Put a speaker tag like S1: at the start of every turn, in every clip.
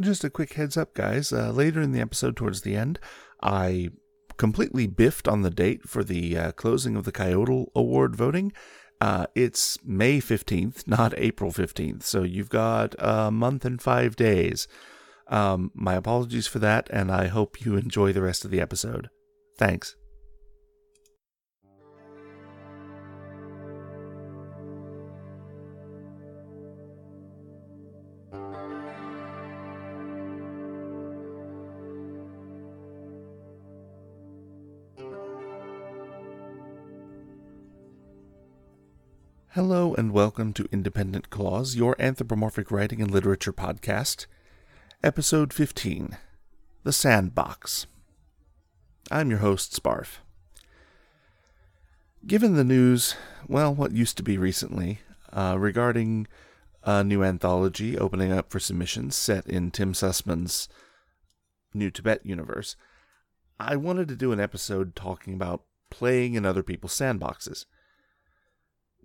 S1: Just a quick heads up, guys. Uh, later in the episode, towards the end, I completely biffed on the date for the uh, closing of the Coyote Award voting. Uh, it's May 15th, not April 15th. So you've got a month and five days. Um, my apologies for that, and I hope you enjoy the rest of the episode. Thanks. Hello and welcome to Independent Clause, your anthropomorphic writing and literature podcast, episode 15 The Sandbox. I'm your host, Sparf. Given the news, well, what used to be recently, uh, regarding a new anthology opening up for submissions set in Tim Susman's New Tibet universe, I wanted to do an episode talking about playing in other people's sandboxes.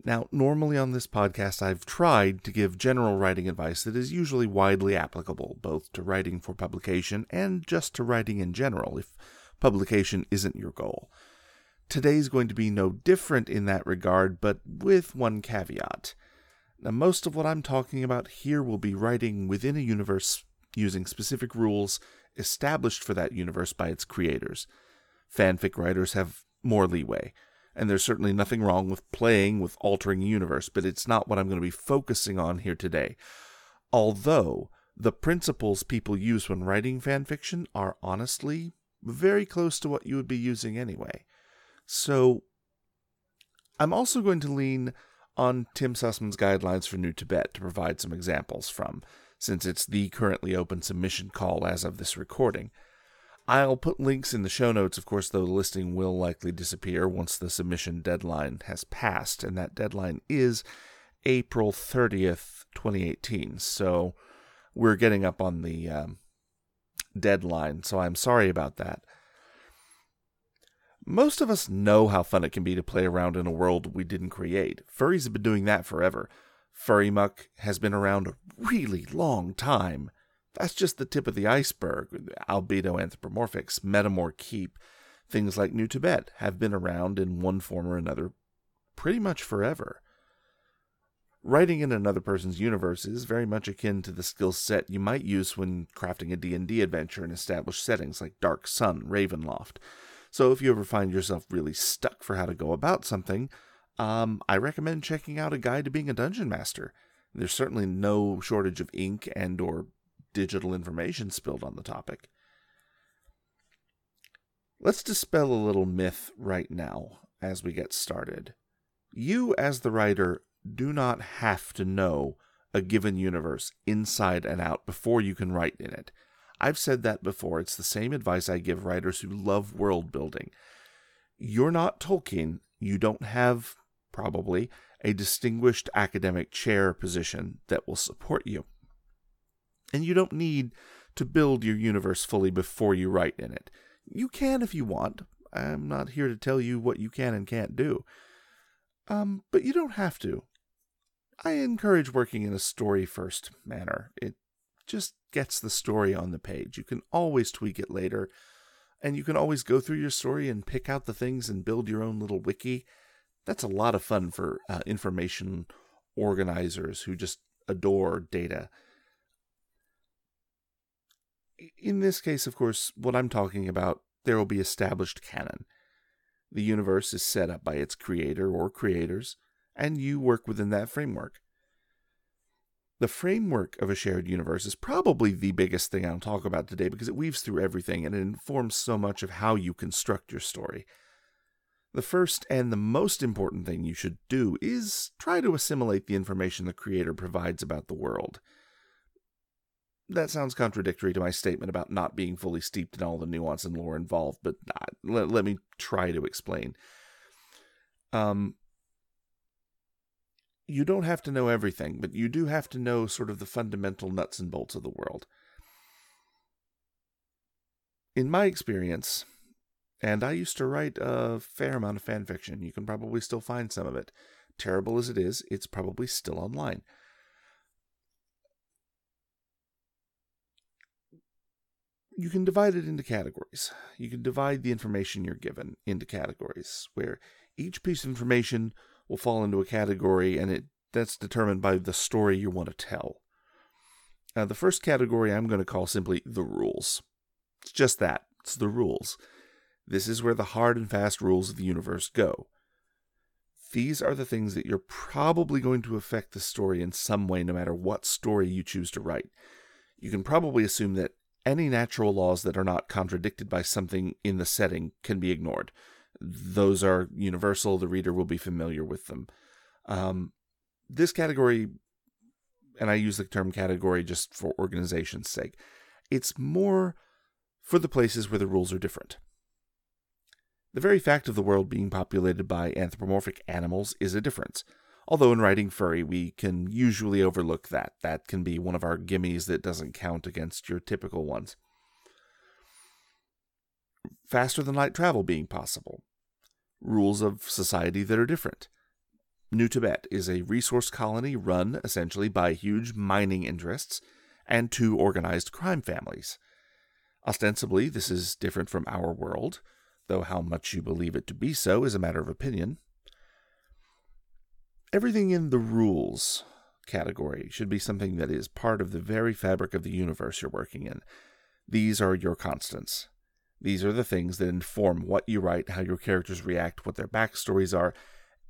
S1: Now, normally on this podcast, I've tried to give general writing advice that is usually widely applicable, both to writing for publication and just to writing in general, if publication isn't your goal. Today's going to be no different in that regard, but with one caveat. Now, most of what I'm talking about here will be writing within a universe using specific rules established for that universe by its creators. Fanfic writers have more leeway and there's certainly nothing wrong with playing with altering universe, but it's not what I'm going to be focusing on here today. Although the principles people use when writing fan fiction are honestly very close to what you would be using anyway. So I'm also going to lean on Tim Susman's guidelines for New Tibet to provide some examples from, since it's the currently open submission call as of this recording. I'll put links in the show notes, of course, though the listing will likely disappear once the submission deadline has passed, and that deadline is April 30th, 2018. So we're getting up on the um, deadline, so I'm sorry about that. Most of us know how fun it can be to play around in a world we didn't create. Furries have been doing that forever. Furry Muck has been around a really long time. That's just the tip of the iceberg. Albedo anthropomorphics, Metamor Keep, things like New Tibet have been around in one form or another pretty much forever. Writing in another person's universe is very much akin to the skill set you might use when crafting a D&D adventure in established settings like Dark Sun, Ravenloft. So if you ever find yourself really stuck for how to go about something, um, I recommend checking out a guide to being a dungeon master. There's certainly no shortage of ink and or digital information spilled on the topic. Let's dispel a little myth right now as we get started. You, as the writer, do not have to know a given universe inside and out before you can write in it. I've said that before. It's the same advice I give writers who love world building. You're not Tolkien. You don't have, probably, a distinguished academic chair position that will support you. And you don't need to build your universe fully before you write in it. You can if you want. I'm not here to tell you what you can and can't do. Um, but you don't have to. I encourage working in a story first manner. It just gets the story on the page. You can always tweak it later, and you can always go through your story and pick out the things and build your own little wiki. That's a lot of fun for uh, information organizers who just adore data in this case, of course, what I'm talking about, there will be established canon. The universe is set up by its creator or creators, and you work within that framework. The framework of a shared universe is probably the biggest thing I'll talk about today because it weaves through everything and it informs so much of how you construct your story. The first and the most important thing you should do is try to assimilate the information the creator provides about the world that sounds contradictory to my statement about not being fully steeped in all the nuance and lore involved, but let, let me try to explain. Um, you don't have to know everything, but you do have to know sort of the fundamental nuts and bolts of the world. In my experience, and I used to write a fair amount of fan fiction, you can probably still find some of it. Terrible as it is, it's probably still online. You can divide it into categories. You can divide the information you're given into categories where each piece of information will fall into a category and it that's determined by the story you want to tell. Now, the first category I'm going to call simply the rules. It's just that. It's the rules. This is where the hard and fast rules of the universe go. These are the things that you're probably going to affect the story in some way, no matter what story you choose to write. You can probably assume that any natural laws that are not contradicted by something in the setting can be ignored. Those are universal, the reader will be familiar with them. Um, this category, and I use the term category just for organization's sake, it's more for the places where the rules are different. The very fact of the world being populated by anthropomorphic animals is a difference. Although in writing furry, we can usually overlook that. That can be one of our gimmies that doesn't count against your typical ones. Faster than light travel being possible. Rules of society that are different. New Tibet is a resource colony run essentially by huge mining interests and two organized crime families. Ostensibly, this is different from our world, though how much you believe it to be so is a matter of opinion. Everything in the rules category should be something that is part of the very fabric of the universe you're working in. These are your constants. These are the things that inform what you write, how your characters react, what their backstories are.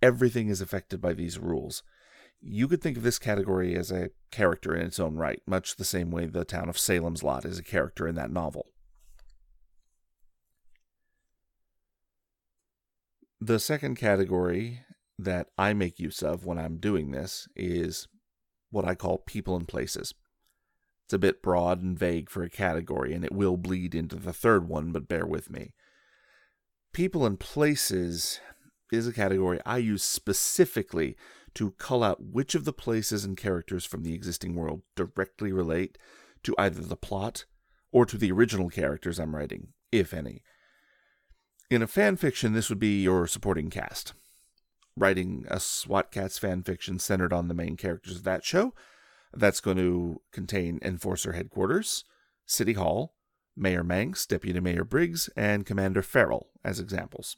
S1: Everything is affected by these rules. You could think of this category as a character in its own right, much the same way the town of Salem's Lot is a character in that novel. The second category that I make use of when I'm doing this is what I call people and places. It's a bit broad and vague for a category, and it will bleed into the third one, but bear with me. People and places is a category I use specifically to cull out which of the places and characters from the existing world directly relate to either the plot or to the original characters I'm writing, if any. In a fan fiction, this would be your supporting cast writing a SWAT Kats fan fiction centered on the main characters of that show. That's going to contain Enforcer Headquarters, City Hall, Mayor Manx, Deputy Mayor Briggs, and Commander Feral as examples.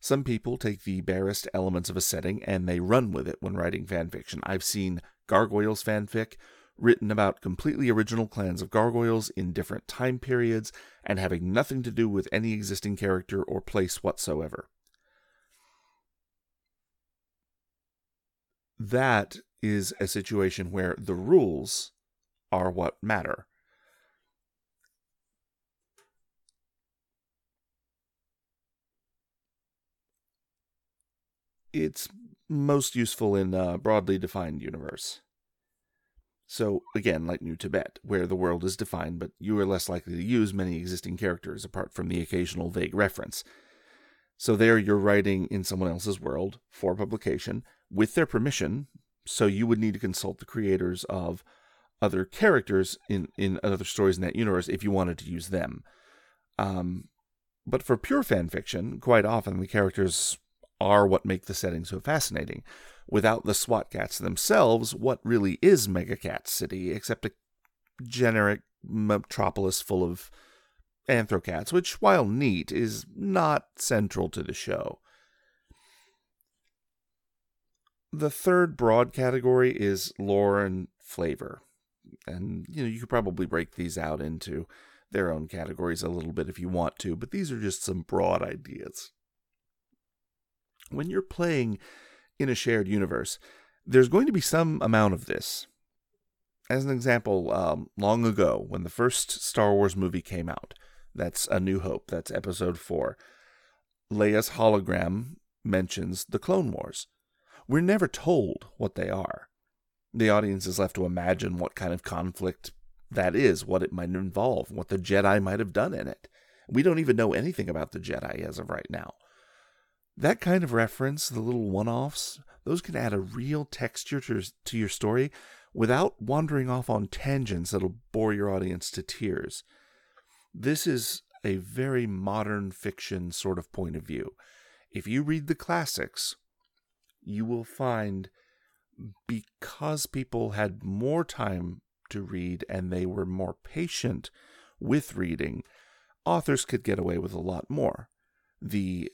S1: Some people take the barest elements of a setting and they run with it when writing fanfiction. I've seen Gargoyles fanfic written about completely original clans of gargoyles in different time periods and having nothing to do with any existing character or place whatsoever. That is a situation where the rules are what matter. It's most useful in a broadly defined universe. So, again, like New Tibet, where the world is defined, but you are less likely to use many existing characters apart from the occasional vague reference. So, there you're writing in someone else's world for publication, with their permission. So you would need to consult the creators of other characters in, in other stories in that universe if you wanted to use them. Um, but for pure fan fiction, quite often the characters are what make the setting so fascinating. Without the SWAT Kats themselves, what really is MegaKat City except a generic metropolis full of anthro-cats, which, while neat, is not central to the show. The third broad category is lore and flavor. And you know, you could probably break these out into their own categories a little bit if you want to, but these are just some broad ideas. When you're playing in a shared universe, there's going to be some amount of this. As an example, um, long ago, when the first Star Wars movie came out, that's A New Hope, that's episode 4, Leia's hologram mentions the Clone Wars. We're never told what they are. The audience is left to imagine what kind of conflict that is, what it might involve, what the Jedi might have done in it. We don't even know anything about the Jedi as of right now. That kind of reference, the little one offs, those can add a real texture to, to your story without wandering off on tangents that'll bore your audience to tears. This is a very modern fiction sort of point of view. If you read the classics, you will find because people had more time to read and they were more patient with reading, authors could get away with a lot more. The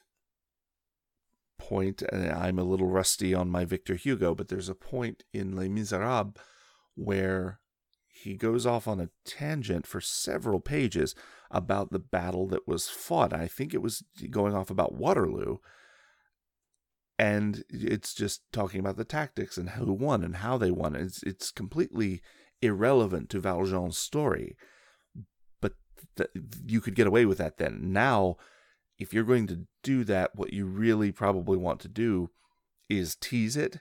S1: point, and I'm a little rusty on my Victor Hugo, but there's a point in Les Miserables where he goes off on a tangent for several pages about the battle that was fought. I think it was going off about Waterloo. And it's just talking about the tactics and who won and how they won. It's it's completely irrelevant to Valjean's story. But th- you could get away with that then. Now, if you're going to do that, what you really probably want to do is tease it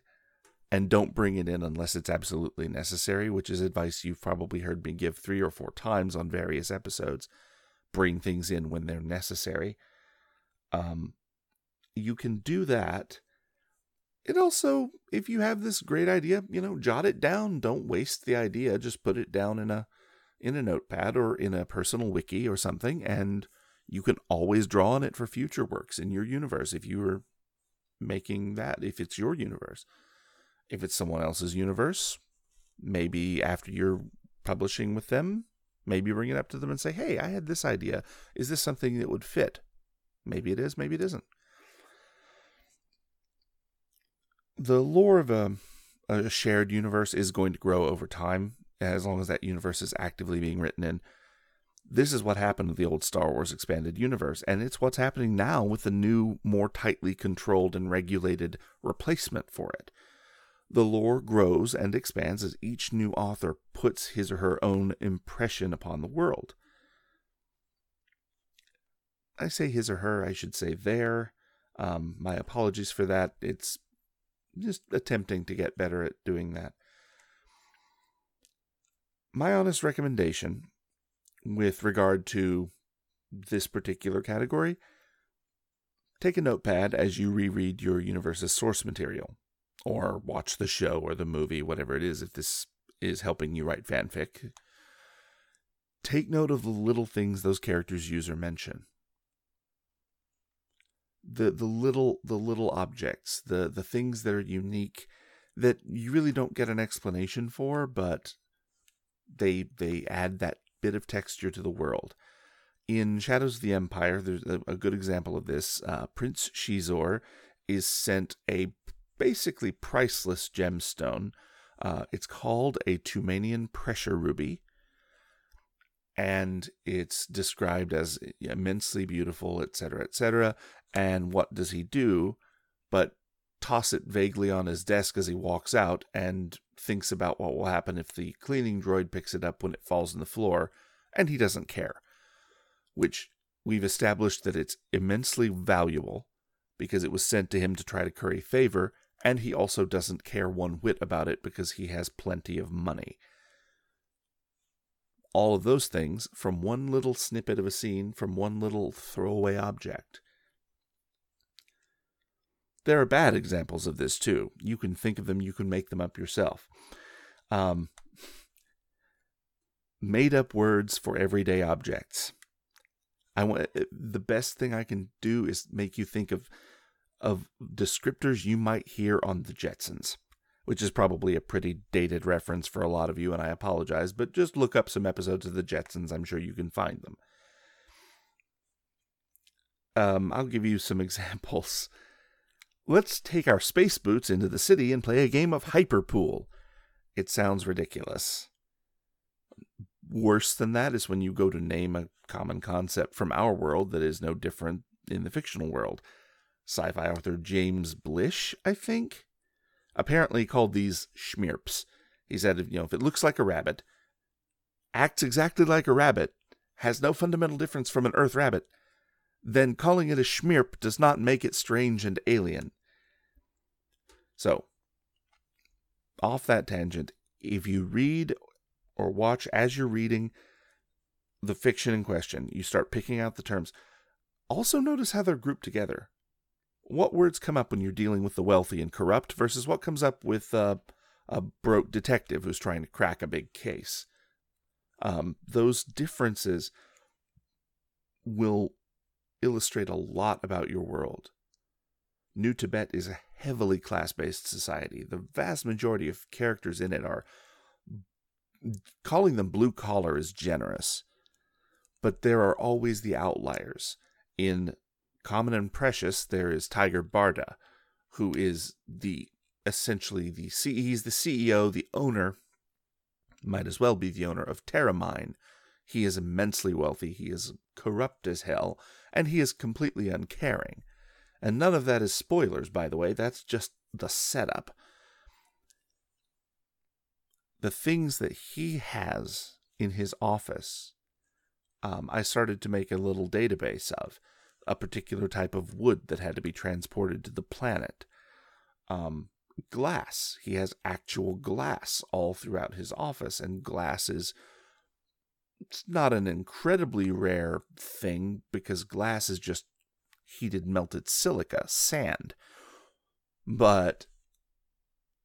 S1: and don't bring it in unless it's absolutely necessary, which is advice you've probably heard me give three or four times on various episodes. Bring things in when they're necessary. Um, you can do that. It also, if you have this great idea, you know, jot it down. Don't waste the idea. Just put it down in a in a notepad or in a personal wiki or something, and you can always draw on it for future works in your universe if you are making that, if it's your universe. If it's someone else's universe, maybe after you're publishing with them, maybe bring it up to them and say, hey, I had this idea. Is this something that would fit? Maybe it is, maybe it isn't. The lore of a, a shared universe is going to grow over time as long as that universe is actively being written in. This is what happened to the old Star Wars expanded universe, and it's what's happening now with the new, more tightly controlled and regulated replacement for it. The lore grows and expands as each new author puts his or her own impression upon the world. I say his or her, I should say their. Um, my apologies for that. It's just attempting to get better at doing that. My honest recommendation with regard to this particular category, take a notepad as you reread your universe's source material, or watch the show or the movie, whatever it is, if this is helping you write fanfic. Take note of the little things those characters use or mention. The the little the little objects, the the things that are unique that you really don't get an explanation for, but they they add that bit of texture to the world. In Shadows of the Empire, there's a, a good example of this. Uh, Prince Xizor is sent a basically priceless gemstone. Uh, it's called a Tumanian pressure ruby, and it's described as eh, immensely beautiful, etc., etc. And what does he do? But toss it vaguely on his desk as he walks out and thinks about what will happen if the cleaning droid picks it up when it falls on the floor, and he doesn't care. Which we've established that it's immensely valuable because it was sent to him to try to curry favor, and he also doesn't care one whit about it because he has plenty of money. All of those things from one little snippet of a scene, from one little throwaway object. There are bad examples of this too. You can think of them, you can make them up yourself. Um, made up words for everyday objects. I want the best thing I can do is make you think of of descriptors you might hear on the Jetsons, which is probably a pretty dated reference for a lot of you, and I apologize, but just look up some episodes of the Jetsons. I'm sure you can find them. Um, I'll give you some examples. Let's take our space boots into the city and play a game of hyperpool. It sounds ridiculous. Worse than that is when you go to name a common concept from our world that is no different in the fictional world. Sci fi author James Blish, I think, apparently called these smeerps. He said, you know, if it looks like a rabbit, acts exactly like a rabbit, has no fundamental difference from an earth rabbit, then calling it a smeerp does not make it strange and alien. So, off that tangent, if you read or watch as you're reading the fiction in question, you start picking out the terms. Also, notice how they're grouped together. What words come up when you're dealing with the wealthy and corrupt versus what comes up with a broke detective who's trying to crack a big case? Um, those differences will illustrate a lot about your world. New Tibet is a heavily class based society. The vast majority of characters in it are calling them blue collar is generous. but there are always the outliers. In Common and Precious, there is Tiger Barda, who is the essentially the C- he's the CEO, the owner, might as well be the owner of Terramine. He is immensely wealthy, he is corrupt as hell, and he is completely uncaring. And none of that is spoilers, by the way, that's just the setup. The things that he has in his office, um, I started to make a little database of a particular type of wood that had to be transported to the planet. Um, glass. He has actual glass all throughout his office, and glass is it's not an incredibly rare thing because glass is just heated melted silica, sand. But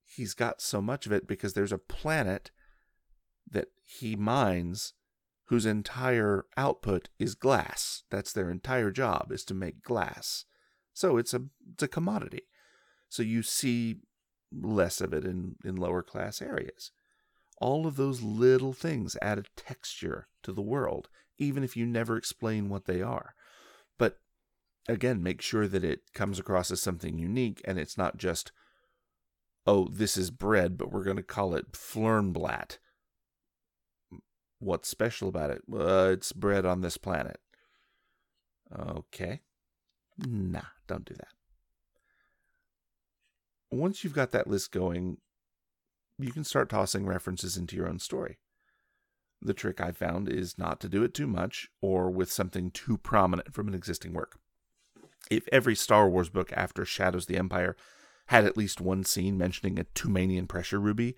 S1: he's got so much of it because there's a planet that he mines whose entire output is glass. That's their entire job is to make glass. So it's a it's a commodity. So you see less of it in, in lower class areas. All of those little things add a texture to the world, even if you never explain what they are. But again, make sure that it comes across as something unique and it's not just, oh, this is bread, but we're going to call it Flernblatt. What's special about it? Uh, it's bred on this planet. Okay. Nah, don't do that. Once you've got that list going, you can start tossing references into your own story. The trick I found is not to do it too much or with something too prominent from an existing work. If every Star Wars book after Shadows of the Empire had at least one scene mentioning a Tumanian pressure ruby,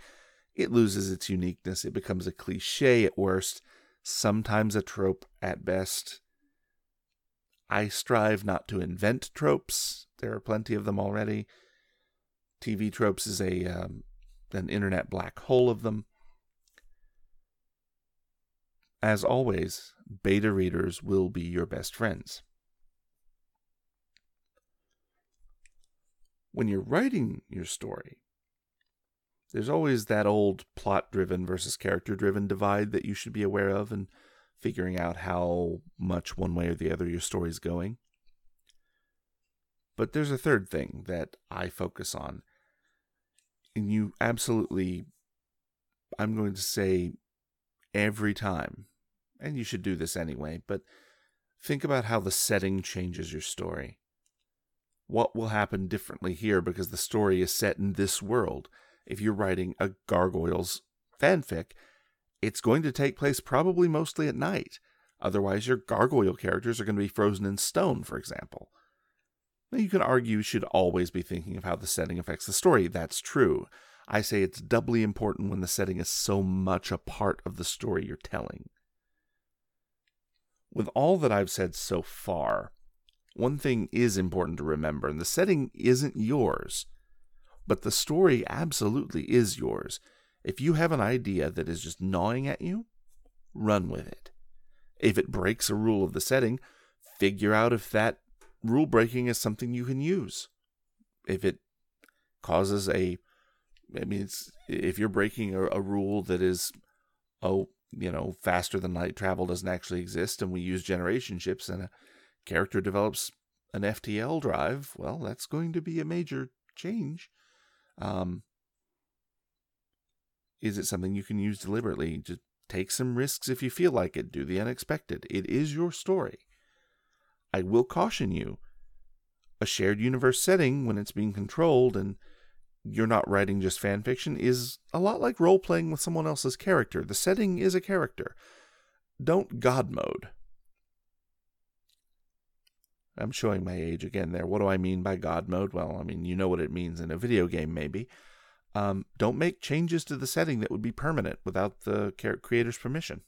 S1: it loses its uniqueness. It becomes a cliche at worst, sometimes a trope at best. I strive not to invent tropes. There are plenty of them already. TV tropes is a um, an internet black hole of them. As always, beta readers will be your best friends. When you're writing your story, there's always that old plot driven versus character driven divide that you should be aware of and figuring out how much one way or the other your story is going. But there's a third thing that I focus on, and you absolutely, I'm going to say every time, and you should do this anyway, but think about how the setting changes your story. What will happen differently here because the story is set in this world? If you're writing a Gargoyles fanfic, it's going to take place probably mostly at night. Otherwise, your gargoyle characters are going to be frozen in stone, for example. Now, you can argue you should always be thinking of how the setting affects the story. That's true. I say it's doubly important when the setting is so much a part of the story you're telling. With all that I've said so far, one thing is important to remember, and the setting isn't yours, but the story absolutely is yours. If you have an idea that is just gnawing at you, run with it. If it breaks a rule of the setting, figure out if that rule breaking is something you can use. If it causes a, I mean, if you're breaking a, a rule that is, oh, you know, faster than light travel doesn't actually exist and we use generation ships and a character develops an FTL drive, well, that's going to be a major change. Um, is it something you can use deliberately? Just take some risks if you feel like it. Do the unexpected. It is your story. I will caution you a shared universe setting, when it's being controlled and you're not writing just fan fiction, is a lot like role playing with someone else's character. The setting is a character. Don't God mode. I'm showing my age again there. What do I mean by God mode? Well, I mean, you know what it means in a video game, maybe. Um, don't make changes to the setting that would be permanent without the creator's permission.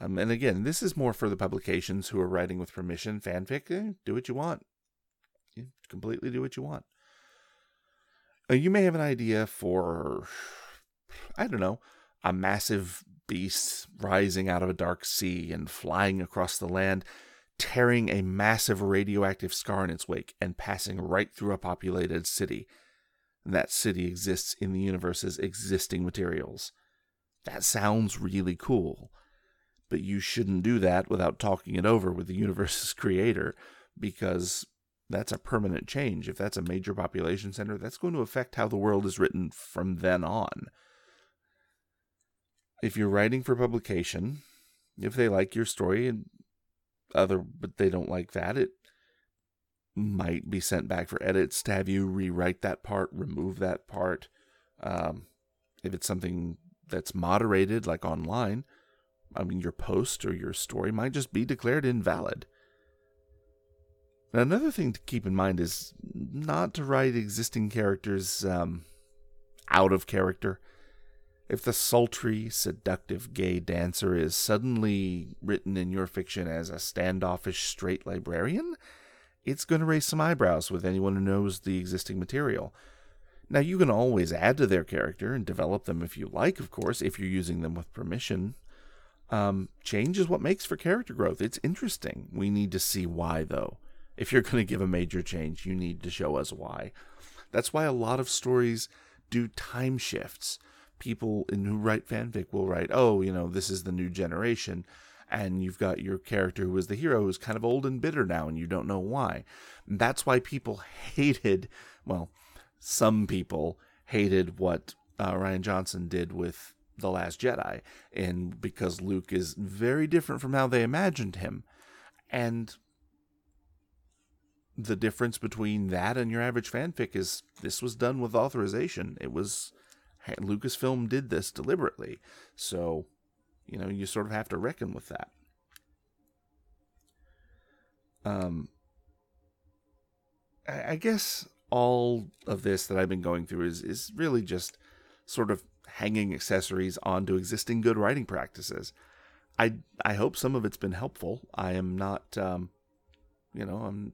S1: Um, and again, this is more for the publications who are writing with permission. Fanfic, eh, do what you want. You completely do what you want. Uh, you may have an idea for, I don't know, a massive beast rising out of a dark sea and flying across the land, tearing a massive radioactive scar in its wake and passing right through a populated city. And that city exists in the universe's existing materials. That sounds really cool but you shouldn't do that without talking it over with the universe's creator because that's a permanent change. If that's a major population center, that's going to affect how the world is written from then on. If you're writing for publication, if they like your story and other but they don't like that, it might be sent back for edits to have you rewrite that part, remove that part. Um, if it's something that's moderated, like online, I mean, your post or your story might just be declared invalid. Now, another thing to keep in mind is not to write existing characters um, out of character. If the sultry, seductive gay dancer is suddenly written in your fiction as a standoffish straight librarian, it's going to raise some eyebrows with anyone who knows the existing material. Now, you can always add to their character and develop them if you like, of course, if you're using them with permission. Um, change is what makes for character growth. It's interesting. We need to see why, though. If you're going to give a major change, you need to show us why. That's why a lot of stories do time shifts. People in who write fanfic will write, "Oh, you know, this is the new generation," and you've got your character who is the hero who's kind of old and bitter now, and you don't know why. And that's why people hated, well, some people hated what uh, Rian Johnson did with the Last Jedi, and because Luke is very different from how they imagined him, and the difference between that and your average fanfic is this was done with authorization. It was Lucasfilm did this deliberately. So, you know, you sort of have to reckon with that. Um I, I guess all of this that I've been going through is is really just sort of hanging accessories onto existing good writing practices. I I hope some of it's been helpful. I am not um you know, I'm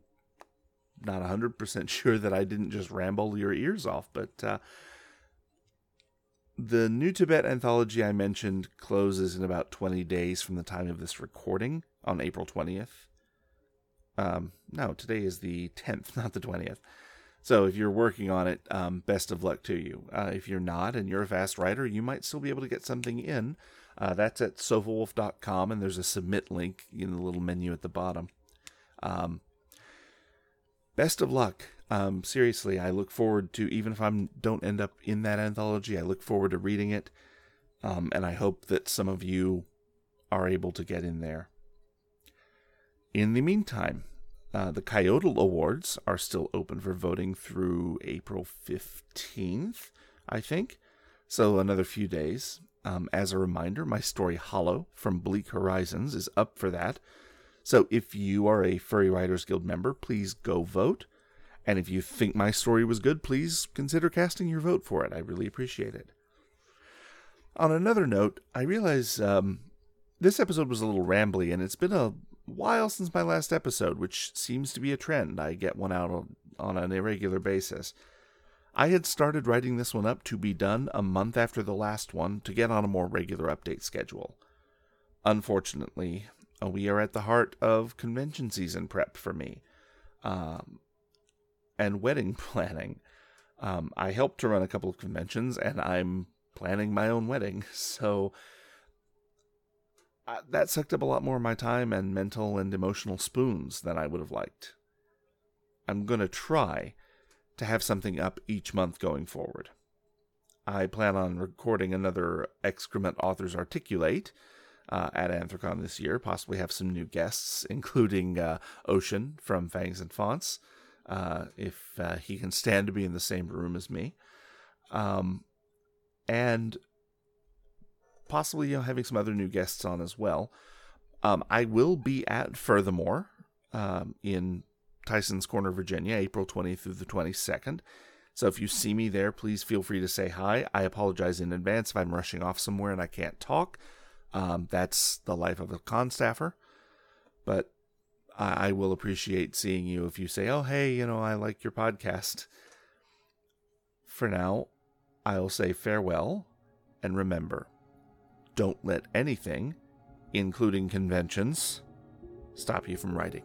S1: not 100% sure that I didn't just ramble your ears off, but uh, the New Tibet anthology I mentioned closes in about 20 days from the time of this recording on April 20th. Um, no, today is the 10th, not the 20th. So if you're working on it, um, best of luck to you. Uh, if you're not and you're a fast writer, you might still be able to get something in. Uh, that's at sofawolf.com, and there's a submit link in the little menu at the bottom. Um, best of luck. Um, seriously, I look forward to even if I don't end up in that anthology, I look forward to reading it, um, and I hope that some of you are able to get in there. In the meantime, uh, the Coyote Awards are still open for voting through April 15th, I think. So, another few days. Um, as a reminder, my story Hollow from Bleak Horizons is up for that. So if you are a Furry Writers Guild member, please go vote. And if you think my story was good, please consider casting your vote for it. I really appreciate it. On another note, I realize um, this episode was a little rambly, and it's been a while since my last episode, which seems to be a trend. I get one out on, on an irregular basis. I had started writing this one up to be done a month after the last one to get on a more regular update schedule. Unfortunately, we are at the heart of convention season prep for me um, and wedding planning. Um, I helped to run a couple of conventions and I'm planning my own wedding. So uh, that sucked up a lot more of my time and mental and emotional spoons than I would have liked. I'm going to try to have something up each month going forward. I plan on recording another Excrement Authors Articulate uh, at Anthrocon this year. Possibly have some new guests, including uh, Ocean from Fangs and Fonts, uh, if uh, he can stand to be in the same room as me. Um, and possibly you know having some other new guests on as well. Um, I will be at Furthermore um, in Tyson's Corner, Virginia, April 20th through the 22nd. So if you see me there, please feel free to say hi. I apologize in advance if I'm rushing off somewhere and I can't talk. Um, that's the life of a con staffer. But I will appreciate seeing you if you say, oh, hey, you know, I like your podcast. For now, I'll say farewell and remember don't let anything, including conventions, stop you from writing.